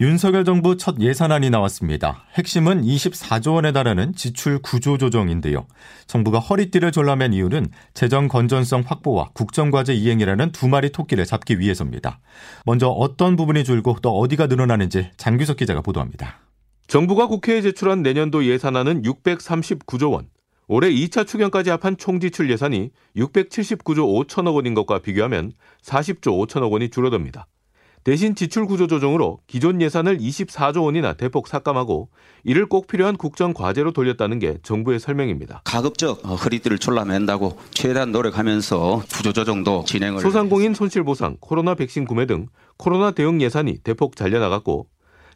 윤석열 정부 첫 예산안이 나왔습니다. 핵심은 24조 원에 달하는 지출 구조 조정인데요. 정부가 허리띠를 졸라맨 이유는 재정 건전성 확보와 국정과제 이행이라는 두 마리 토끼를 잡기 위해서입니다. 먼저 어떤 부분이 줄고 또 어디가 늘어나는지 장규석 기자가 보도합니다. 정부가 국회에 제출한 내년도 예산안은 639조 원. 올해 2차 추경까지 합한 총 지출 예산이 679조 5천억 원인 것과 비교하면 40조 5천억 원이 줄어듭니다. 대신 지출 구조 조정으로 기존 예산을 24조 원이나 대폭 삭감하고 이를 꼭 필요한 국정 과제로 돌렸다는 게 정부의 설명입니다. 가급적 허리띠를 졸라맨다고 최대한 노력하면서 구조 조정도 진행을 소상공인 손실 보상, 코로나 백신 구매 등 코로나 대응 예산이 대폭 잘려나갔고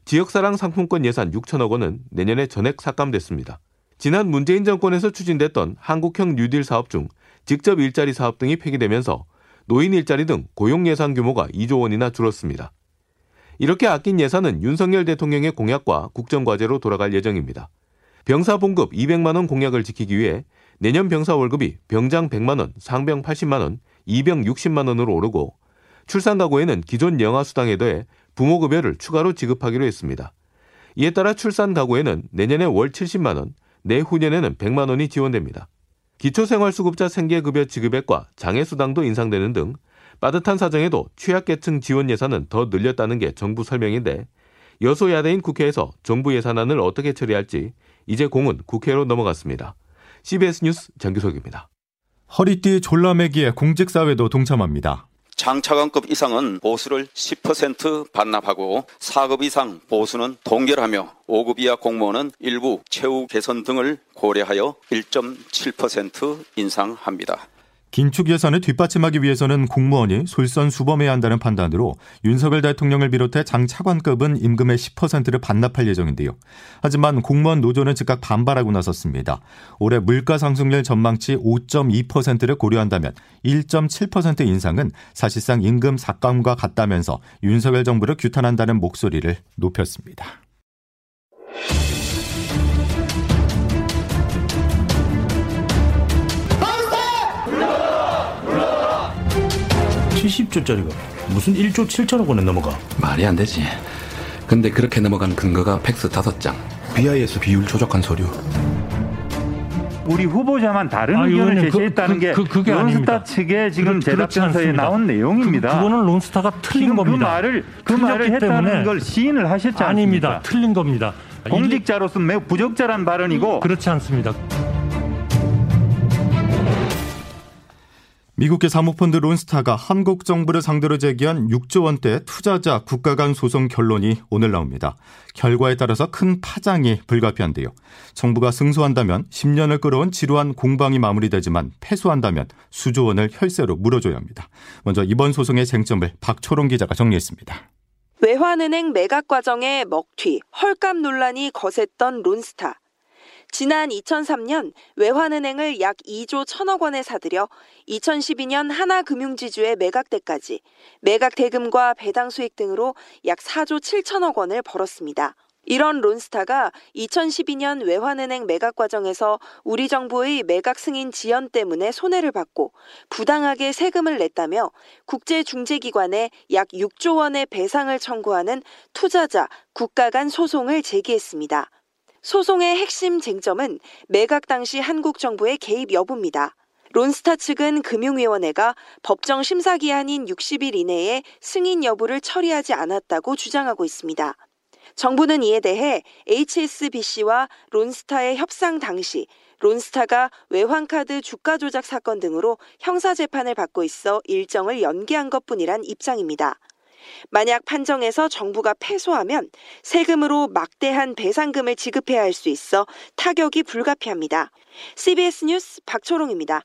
지역사랑 상품권 예산 6천억 원은 내년에 전액 삭감됐습니다. 지난 문재인 정권에서 추진됐던 한국형 뉴딜 사업 중 직접 일자리 사업 등이 폐기되면서 노인 일자리 등 고용 예산 규모가 2조 원이나 줄었습니다. 이렇게 아낀 예산은 윤석열 대통령의 공약과 국정과제로 돌아갈 예정입니다. 병사 봉급 200만 원 공약을 지키기 위해 내년 병사 월급이 병장 100만 원, 상병 80만 원, 이병 60만 원으로 오르고 출산 가구에는 기존 영아 수당에 더해 부모 급여를 추가로 지급하기로 했습니다. 이에 따라 출산 가구에는 내년에 월 70만 원, 내후년에는 100만 원이 지원됩니다. 기초생활수급자 생계급여 지급액과 장애수당도 인상되는 등 빠듯한 사정에도 취약계층 지원 예산은 더 늘렸다는 게 정부 설명인데 여소야대인 국회에서 정부 예산안을 어떻게 처리할지 이제 공은 국회로 넘어갔습니다. CBS 뉴스 정규석입니다. 허리띠 졸라매기에 공직사회도 동참합니다. 장차관급 이상은 보수를 10% 반납하고 4급 이상 보수는 동결하며 5급 이하 공무원은 일부 최후 개선 등을 고려하여 1.7% 인상합니다. 긴축 예산을 뒷받침하기 위해서는 공무원이 솔선수범해야 한다는 판단으로 윤석열 대통령을 비롯해 장 차관급은 임금의 10%를 반납할 예정인데요. 하지만 공무원 노조는 즉각 반발하고 나섰습니다. 올해 물가 상승률 전망치 5.2%를 고려한다면 1.7% 인상은 사실상 임금 삭감과 같다면서 윤석열 정부를 규탄한다는 목소리를 높였습니다. 70조짜리가 무슨 1조 7천억 원에 넘어가? 말이 안 되지. 근데 그렇게 넘어간 근거가 팩스 다섯 장. BIS 비율 조작한 서류. 우리 후보자만 다른 아, 의견을 그, 제시했다는 그, 그, 게 론스타 측의 지금 대답변서에 나온 내용입니다. 그, 거는 론스타가 틀린 그 겁니다. 그 말을 그 말을 했다는 걸 시인을 하셨지 않습니까? 아닙니다. 틀린 겁니다. 공직자로서 매우 부적절한 발언이고 그렇지 않습니다. 미국계 사모펀드 론스타가 한국 정부를 상대로 제기한 6조 원대 투자자 국가 간 소송 결론이 오늘 나옵니다. 결과에 따라서 큰 파장이 불가피한데요. 정부가 승소한다면 10년을 끌어온 지루한 공방이 마무리되지만 패소한다면 수조 원을 혈세로 물어줘야 합니다. 먼저 이번 소송의 쟁점을 박초롱 기자가 정리했습니다. 외환은행 매각 과정의 먹튀, 헐값 논란이 거셌던 론스타. 지난 2003년 외환은행을 약 2조 1천억 원에 사들여 2012년 하나금융지주의 매각 때까지 매각 대금과 배당 수익 등으로 약 4조 7천억 원을 벌었습니다. 이런 론스타가 2012년 외환은행 매각 과정에서 우리 정부의 매각 승인 지연 때문에 손해를 받고 부당하게 세금을 냈다며 국제중재기관에 약 6조 원의 배상을 청구하는 투자자 국가 간 소송을 제기했습니다. 소송의 핵심 쟁점은 매각 당시 한국 정부의 개입 여부입니다. 론스타 측은 금융위원회가 법정 심사 기한인 60일 이내에 승인 여부를 처리하지 않았다고 주장하고 있습니다. 정부는 이에 대해 HSBC와 론스타의 협상 당시 론스타가 외환카드 주가 조작 사건 등으로 형사재판을 받고 있어 일정을 연기한 것 뿐이란 입장입니다. 만약 판정에서 정부가 패소하면 세금으로 막대한 배상금을 지급해야 할 수 있어 타격이 불가피합니다. CBS 뉴스 박초롱입니다.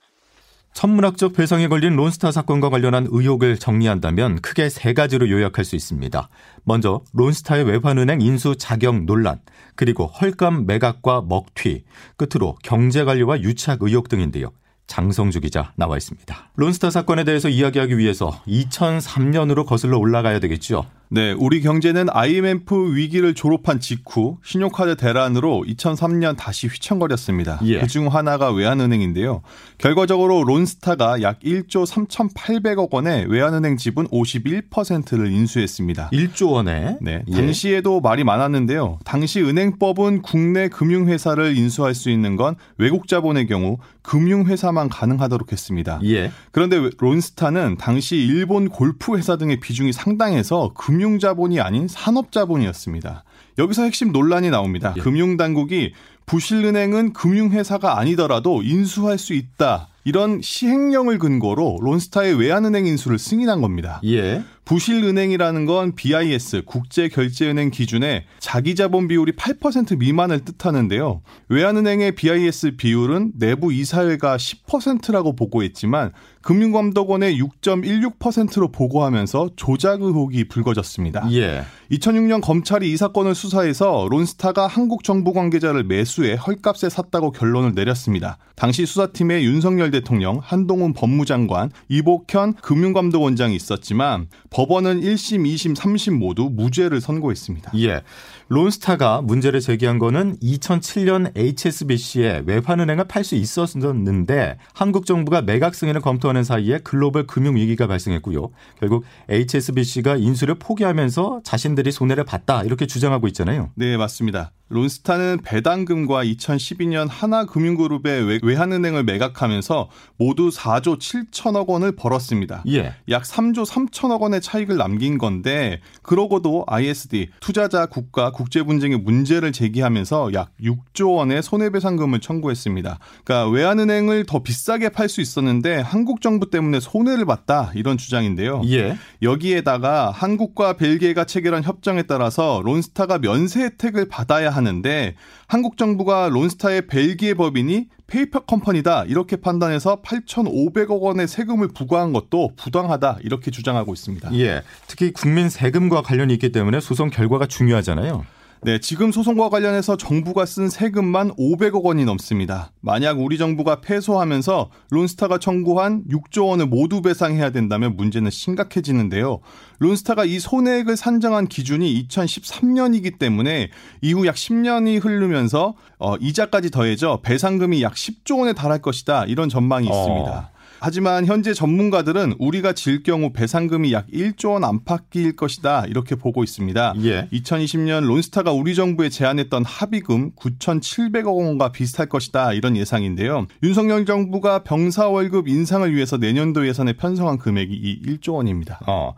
천문학적 배상에 걸린 론스타 사건과 관련한 의혹을 정리한다면 크게 세 가지로 요약할 수 있습니다. 먼저 론스타의 외환은행 인수 자격 논란, 그리고 헐감 매각과 먹튀, 끝으로 경제관리와 유착 의혹 등인데요. 장성주 기자 나와 있습니다. 론스타 사건에 대해서 이야기하기 위해서 2003년으로 거슬러 올라가야 되겠죠. 네, 우리 경제는 IMF 위기를 졸업한 직후 신용카드 대란으로 2003년 다시 휘청거렸습니다. 예. 그중 하나가 외환은행인데요. 결과적으로 론스타가 약 1조 3,800억 원의 외환은행 지분 51%를 인수했습니다. 1조 원에? 네. 예. 당시에도 말이 많았는데요. 당시 은행법은 국내 금융회사를 인수할 수 있는 건 외국 자본의 경우 금융회사만 가능하도록 했습니다. 예. 그런데 론스타는 당시 일본 골프회사 등의 비중이 상당해서 금 금융자본이 아닌 산업자본이었습니다. 여기서 핵심 논란이 나옵니다. 예. 금융당국이 부실은행은 금융회사가 아니더라도 인수할 수 있다. 이런 시행령을 근거로 론스타의 외환은행 인수를 승인한 겁니다. 예. 부실은행이라는 건 BIS 국제결제은행 기준에 자기자본 비율이 8% 미만을 뜻하는데요. 외환은행의 BIS 비율은 내부 이사회가 10%라고 보고했지만 금융감독원의 6.16%로 보고하면서 조작 의혹이 불거졌습니다. 예. 2006년 검찰이 이 사건을 수사해서 론스타가 한국 정부 관계자를 매수해 헐값에 샀다고 결론을 내렸습니다. 당시 수사팀에 윤석열 대통령, 한동훈 법무장관, 이복현 금융감독원장이 있었지만 법원은 1심, 2심, 3심 모두 무죄를 선고했습니다. 예. 론스타가 문제를 제기한 거는 2007년 HSBC에 외환은행을 팔 수 있었는데 한국 정부가 매각 승인을 검토하는 사이에 글로벌 금융 위기가 발생했고요. 결국 HSBC가 인수를 포기하면서 자신들이 손해를 봤다 이렇게 주장하고 있잖아요. 네, 맞습니다. 론스타는 배당금과 2012년 하나금융그룹의 외환은행을 매각하면서 모두 4조 7천억 원을 벌었습니다. 예. 약 3조 3천억 원의 차익을 남긴 건데 그러고도 ISD 투자자 국가 국제 분쟁의 문제를 제기하면서 약 6조 원의 손해배상금을 청구했습니다. 그러니까 외환은행을 더 비싸게 팔 수 있었는데 한국 정부 때문에 손해를 봤다 이런 주장인데요. 예. 여기에다가 한국과 벨기에가 체결한 협정에 따라서 론스타가 면세 혜택을 받아야 하는데 한국 정부가 론스타의 벨기에 법인이 페이퍼 컴퍼니다 이렇게 판단해서 8,500억 원의 세금을 부과한 것도 부당하다 이렇게 주장하고 있습니다. 예. 특히 국민 세금과 관련이 있기 때문에 소송 결과가 중요하잖아요. 네, 지금 소송과 관련해서 정부가 쓴 세금만 500억 원이 넘습니다. 만약 우리 정부가 패소하면서 론스타가 청구한 6조 원을 모두 배상해야 된다면 문제는 심각해지는데요. 론스타가 이 손해액을 산정한 기준이 2013년이기 때문에 이후 약 10년이 흐르면서 어, 이자까지 더해져 배상금이 약 10조 원에 달할 것이다. 이런 전망이 어. 있습니다. 하지만 현재 전문가들은 우리가 질 경우 배상금이 약 1조 원 안팎일 것이다 이렇게 보고 있습니다. 예. 2020년 론스타가 우리 정부에 제안했던 합의금 9,700억 원과 비슷할 것이다 이런 예상인데요. 윤석열 정부가 병사 월급 인상을 위해서 내년도 예산에 편성한 금액이 이 1조 원입니다. 어.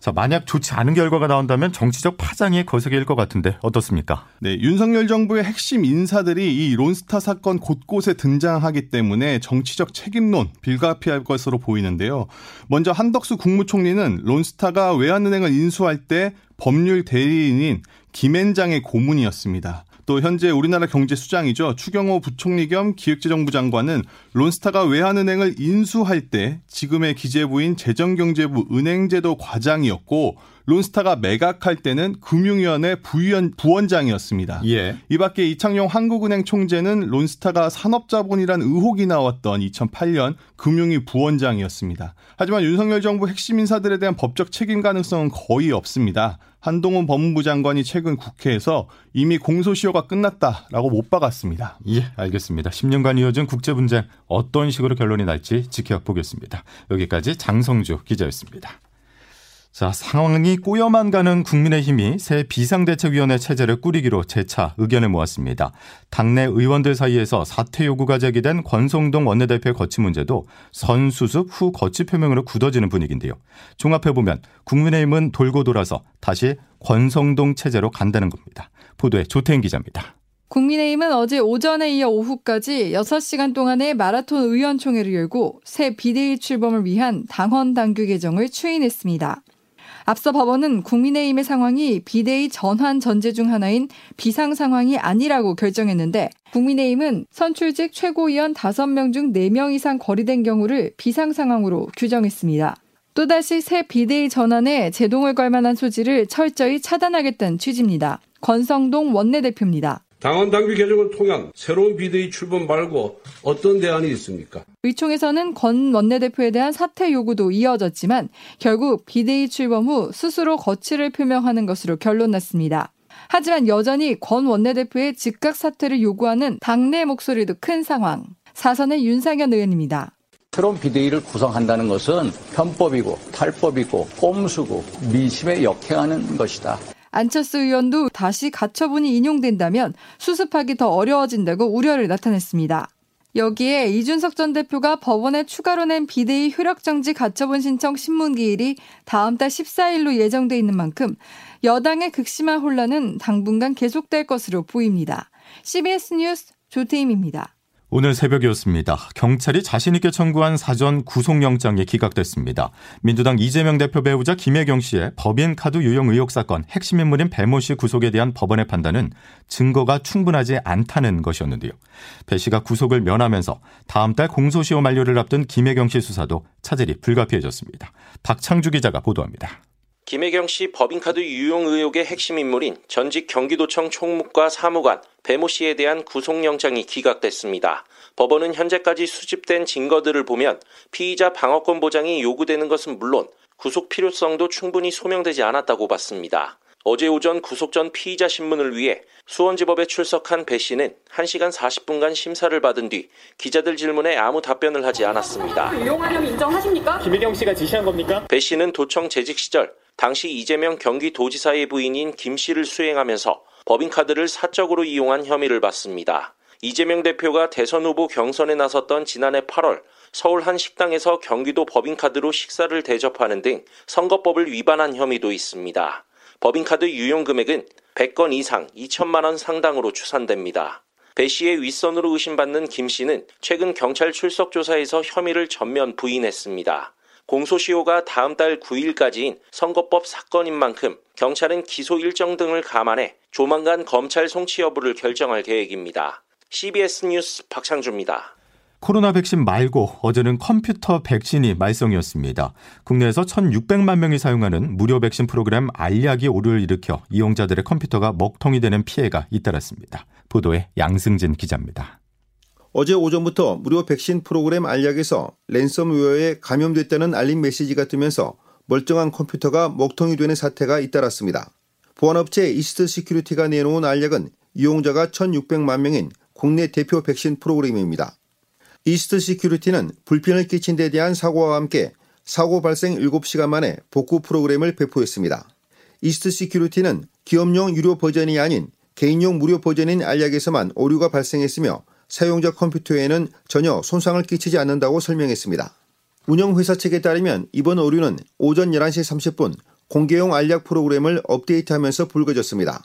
자, 만약 좋지 않은 결과가 나온다면 정치적 파장이 거세일 것 같은데 어떻습니까? 네, 윤석열 정부의 핵심 인사들이 이 론스타 사건 곳곳에 등장하기 때문에 정치적 책임론 빌가 피할 것으로 보이는데요. 먼저 한덕수 국무총리는 론스타가 외환은행을 인수할 때 법률 대리인인 김앤장의 고문이었습니다. 또 현재 우리나라 경제 수장이죠. 추경호 부총리 겸 기획재정부 장관은 론스타가 외환은행을 인수할 때 지금의 기재부인 재정경제부 은행제도 과장이었고 론스타가 매각할 때는 금융위원회 부위원, 부원장이었습니다. 예. 이 밖에 이창용 한국은행 총재는 론스타가 산업자본이란 의혹이 나왔던 2008년 금융위 부원장이었습니다. 하지만 윤석열 정부 핵심 인사들에 대한 법적 책임 가능성은 거의 없습니다. 한동훈 법무부 장관이 최근 국회에서 이미 공소시효가 끝났다라고 못 박았습니다. 예, 알겠습니다. 10년간 이어진 국제 분쟁 어떤 식으로 결론이 날지 지켜보겠습니다. 여기까지 장성주 기자였습니다. 자, 상황이 꼬여만 가는 국민의힘이 새 비상대책위원회 체제를 꾸리기로 재차 의견을 모았습니다. 당내 의원들 사이에서 사퇴 요구가 제기된 권성동 원내대표의 거취 문제도 선수습 후 거취 표명으로 굳어지는 분위기인데요. 종합해보면 국민의힘은 돌고 돌아서 다시 권성동 체제로 간다는 겁니다. 보도에 조태인 기자입니다. 국민의힘은 어제 오전에 이어 오후까지 6시간 동안의 마라톤 의원총회를 열고 새 비대위 출범을 위한 당헌 당규 개정을 추인했습니다. 앞서 법원은 국민의힘의 상황이 비대위 전환 전제 중 하나인 비상 상황이 아니라고 결정했는데 국민의힘은 선출직 최고위원 5명 중 4명 이상 거리된 경우를 비상 상황으로 규정했습니다. 또다시 새 비대위 전환에 제동을 걸 만한 소지를 철저히 차단하겠다는 취지입니다. 권성동 원내대표입니다. 당원 당규 개정을 통한 새로운 비대위 출범 말고 어떤 대안이 있습니까? 의총에서는 권 원내대표에 대한 사퇴 요구도 이어졌지만 결국 비대위 출범 후 스스로 거취를 표명하는 것으로 결론났습니다. 하지만 여전히 권 원내대표의 즉각 사퇴를 요구하는 당내 목소리도 큰 상황. 사선의 윤상현 의원입니다. 새로운 비대위를 구성한다는 것은 편법이고 탈법이고 꼼수고 민심에 역행하는 것이다. 안철수 의원도 다시 가처분이 인용된다면 수습하기 더 어려워진다고 우려를 나타냈습니다. 여기에 이준석 전 대표가 법원에 추가로 낸 비대위 효력정지 가처분 신청 신문기일이 다음 달 14일로 예정돼 있는 만큼 여당의 극심한 혼란은 당분간 계속될 것으로 보입니다. CBS 뉴스 조태임입니다. 오늘 새벽이었습니다. 경찰이 자신있게 청구한 사전 구속영장이 기각됐습니다. 민주당 이재명 대표 배우자 김혜경 씨의 법인카드 유용 의혹 사건 핵심 인물인 배모 씨 구속에 대한 법원의 판단은 증거가 충분하지 않다는 것이었는데요. 배 씨가 구속을 면하면서 다음 달 공소시효 만료를 앞둔 김혜경 씨 수사도 차질이 불가피해졌습니다. 박창주 기자가 보도합니다. 김혜경 씨 법인카드 유용 의혹의 핵심 인물인 전직 경기도청 총무과 사무관 배모 씨에 대한 구속영장이 기각됐습니다. 법원은 현재까지 수집된 증거들을 보면 피의자 방어권 보장이 요구되는 것은 물론 구속 필요성도 충분히 소명되지 않았다고 봤습니다. 어제 오전 구속 전 피의자 신문을 위해 수원지법에 출석한 배 씨는 1시간 40분간 심사를 받은 뒤 기자들 질문에 아무 답변을 하지 않았습니다. 유용하려면 인정하십니까? 김혜경 씨가 지시한 겁니까? 배 씨는 도청 재직 시절 당시 이재명 경기도지사의 부인인 김 씨를 수행하면서 법인카드를 사적으로 이용한 혐의를 받습니다. 이재명 대표가 대선 후보 경선에 나섰던 지난해 8월 서울 한 식당에서 경기도 법인카드로 식사를 대접하는 등 선거법을 위반한 혐의도 있습니다. 법인카드 유용 금액은 100건 이상 2천만 원 상당으로 추산됩니다. 배 씨의 윗선으로 의심받는 김 씨는 최근 경찰 출석 조사에서 혐의를 전면 부인했습니다. 공소시효가 다음 달 9일까지인 선거법 사건인 만큼 경찰은 기소 일정 등을 감안해 조만간 검찰 송치 여부를 결정할 계획입니다. CBS 뉴스 박창주입니다. 코로나 백신 말고 어제는 컴퓨터 백신이 말썽이었습니다. 국내에서 1,600만 명이 사용하는 무료 백신 프로그램 알약이 오류를 일으켜 이용자들의 컴퓨터가 먹통이 되는 피해가 잇따랐습니다. 보도에 양승진 기자입니다. 어제 오전부터 무료 백신 프로그램 알약에서 랜섬웨어에 감염됐다는 알림 메시지가 뜨면서 멀쩡한 컴퓨터가 먹통이 되는 사태가 잇따랐습니다. 보안업체 이스트 시큐리티가 내놓은 알약은 이용자가 1,600만 명인 국내 대표 백신 프로그램입니다. 이스트 시큐리티는 불편을 끼친 데 대한 사과와 함께 사고 발생 7시간 만에 복구 프로그램을 배포했습니다. 이스트 시큐리티는 기업용 유료 버전이 아닌 개인용 무료 버전인 알약에서만 오류가 발생했으며 사용자 컴퓨터에는 전혀 손상을 끼치지 않는다고 설명했습니다. 운영회사 측에 따르면 이번 오류는 오전 11시 30분 공개용 알약 프로그램을 업데이트하면서 불거졌습니다.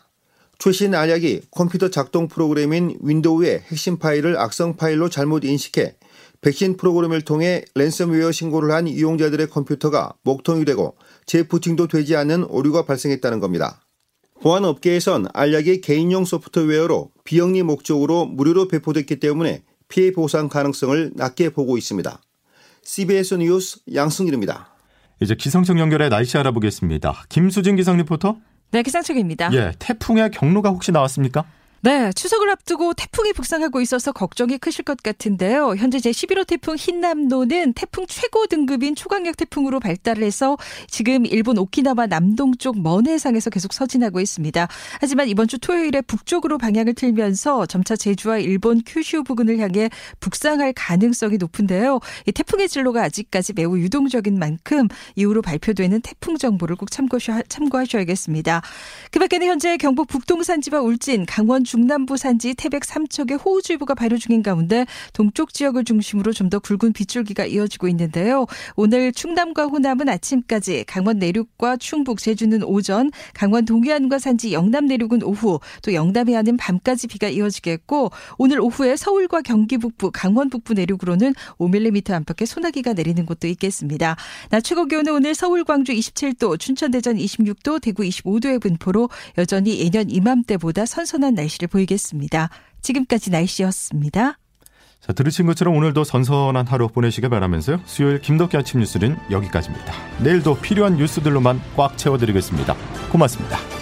최신 알약이 컴퓨터 작동 프로그램인 윈도우의 핵심 파일을 악성 파일로 잘못 인식해 백신 프로그램을 통해 랜섬웨어 신고를 한 이용자들의 컴퓨터가 먹통이 되고 재부팅도 되지 않는 오류가 발생했다는 겁니다. 보안 업계에선 알약이 개인용 소프트웨어로 비영리 목적으로 무료로 배포됐기 때문에 피해 보상 가능성을 낮게 보고 있습니다. CBS 뉴스 양승일입니다. 이제 기상청 연결해 날씨 알아보겠습니다. 김수진 기상 리포터. 네, 기상청입니다. 예, 태풍의 경로가 혹시 나왔습니까? 네, 추석을 앞두고 태풍이 북상하고 있어서 걱정이 크실 것 같은데요. 현재 제11호 태풍 힌남노는 태풍 최고 등급인 초강력 태풍으로 발달을 해서 지금 일본 오키나와 남동쪽 먼 해상에서 계속 서진하고 있습니다. 하지만 이번 주 토요일에 북쪽으로 방향을 틀면서 점차 제주와 일본 큐슈 부근을 향해 북상할 가능성이 높은데요. 이 태풍의 진로가 아직까지 매우 유동적인 만큼 이후로 발표되는 태풍 정보를 꼭 참고하셔야겠습니다. 그 밖에는 현재 경북 북동 산지와 울진, 강원 중남부 산지 태백 삼척에 호우주의보가 발효 중인 가운데 동쪽 지역을 중심으로 좀 더 굵은 빗줄기가 이어지고 있는데요. 오늘 충남과 호남은 아침까지, 강원 내륙과 충북, 제주는 오전, 강원 동해안과 산지 영남 내륙은 오후, 또 영남 해안은 밤까지 비가 이어지겠고 오늘 오후에 서울과 경기 북부, 강원 북부 내륙으로는 5mm 안팎의 소나기가 내리는 곳도 있겠습니다. 낮 최고 기온은 오늘 서울, 광주 27도, 춘천, 대전 26도, 대구 25도의 분포로 여전히 예년 이맘때보다 선선한 날씨 를 보이겠습니다. 지금까지 날씨였습니다. 자, 들으신 것처럼 오늘도 선선한 하루 보내시길 바라면서요. 수요일 김덕기 아침 뉴스는 여기까지입니다. 내일도 필요한 뉴스들로만 꽉 채워드리겠습니다. 고맙습니다.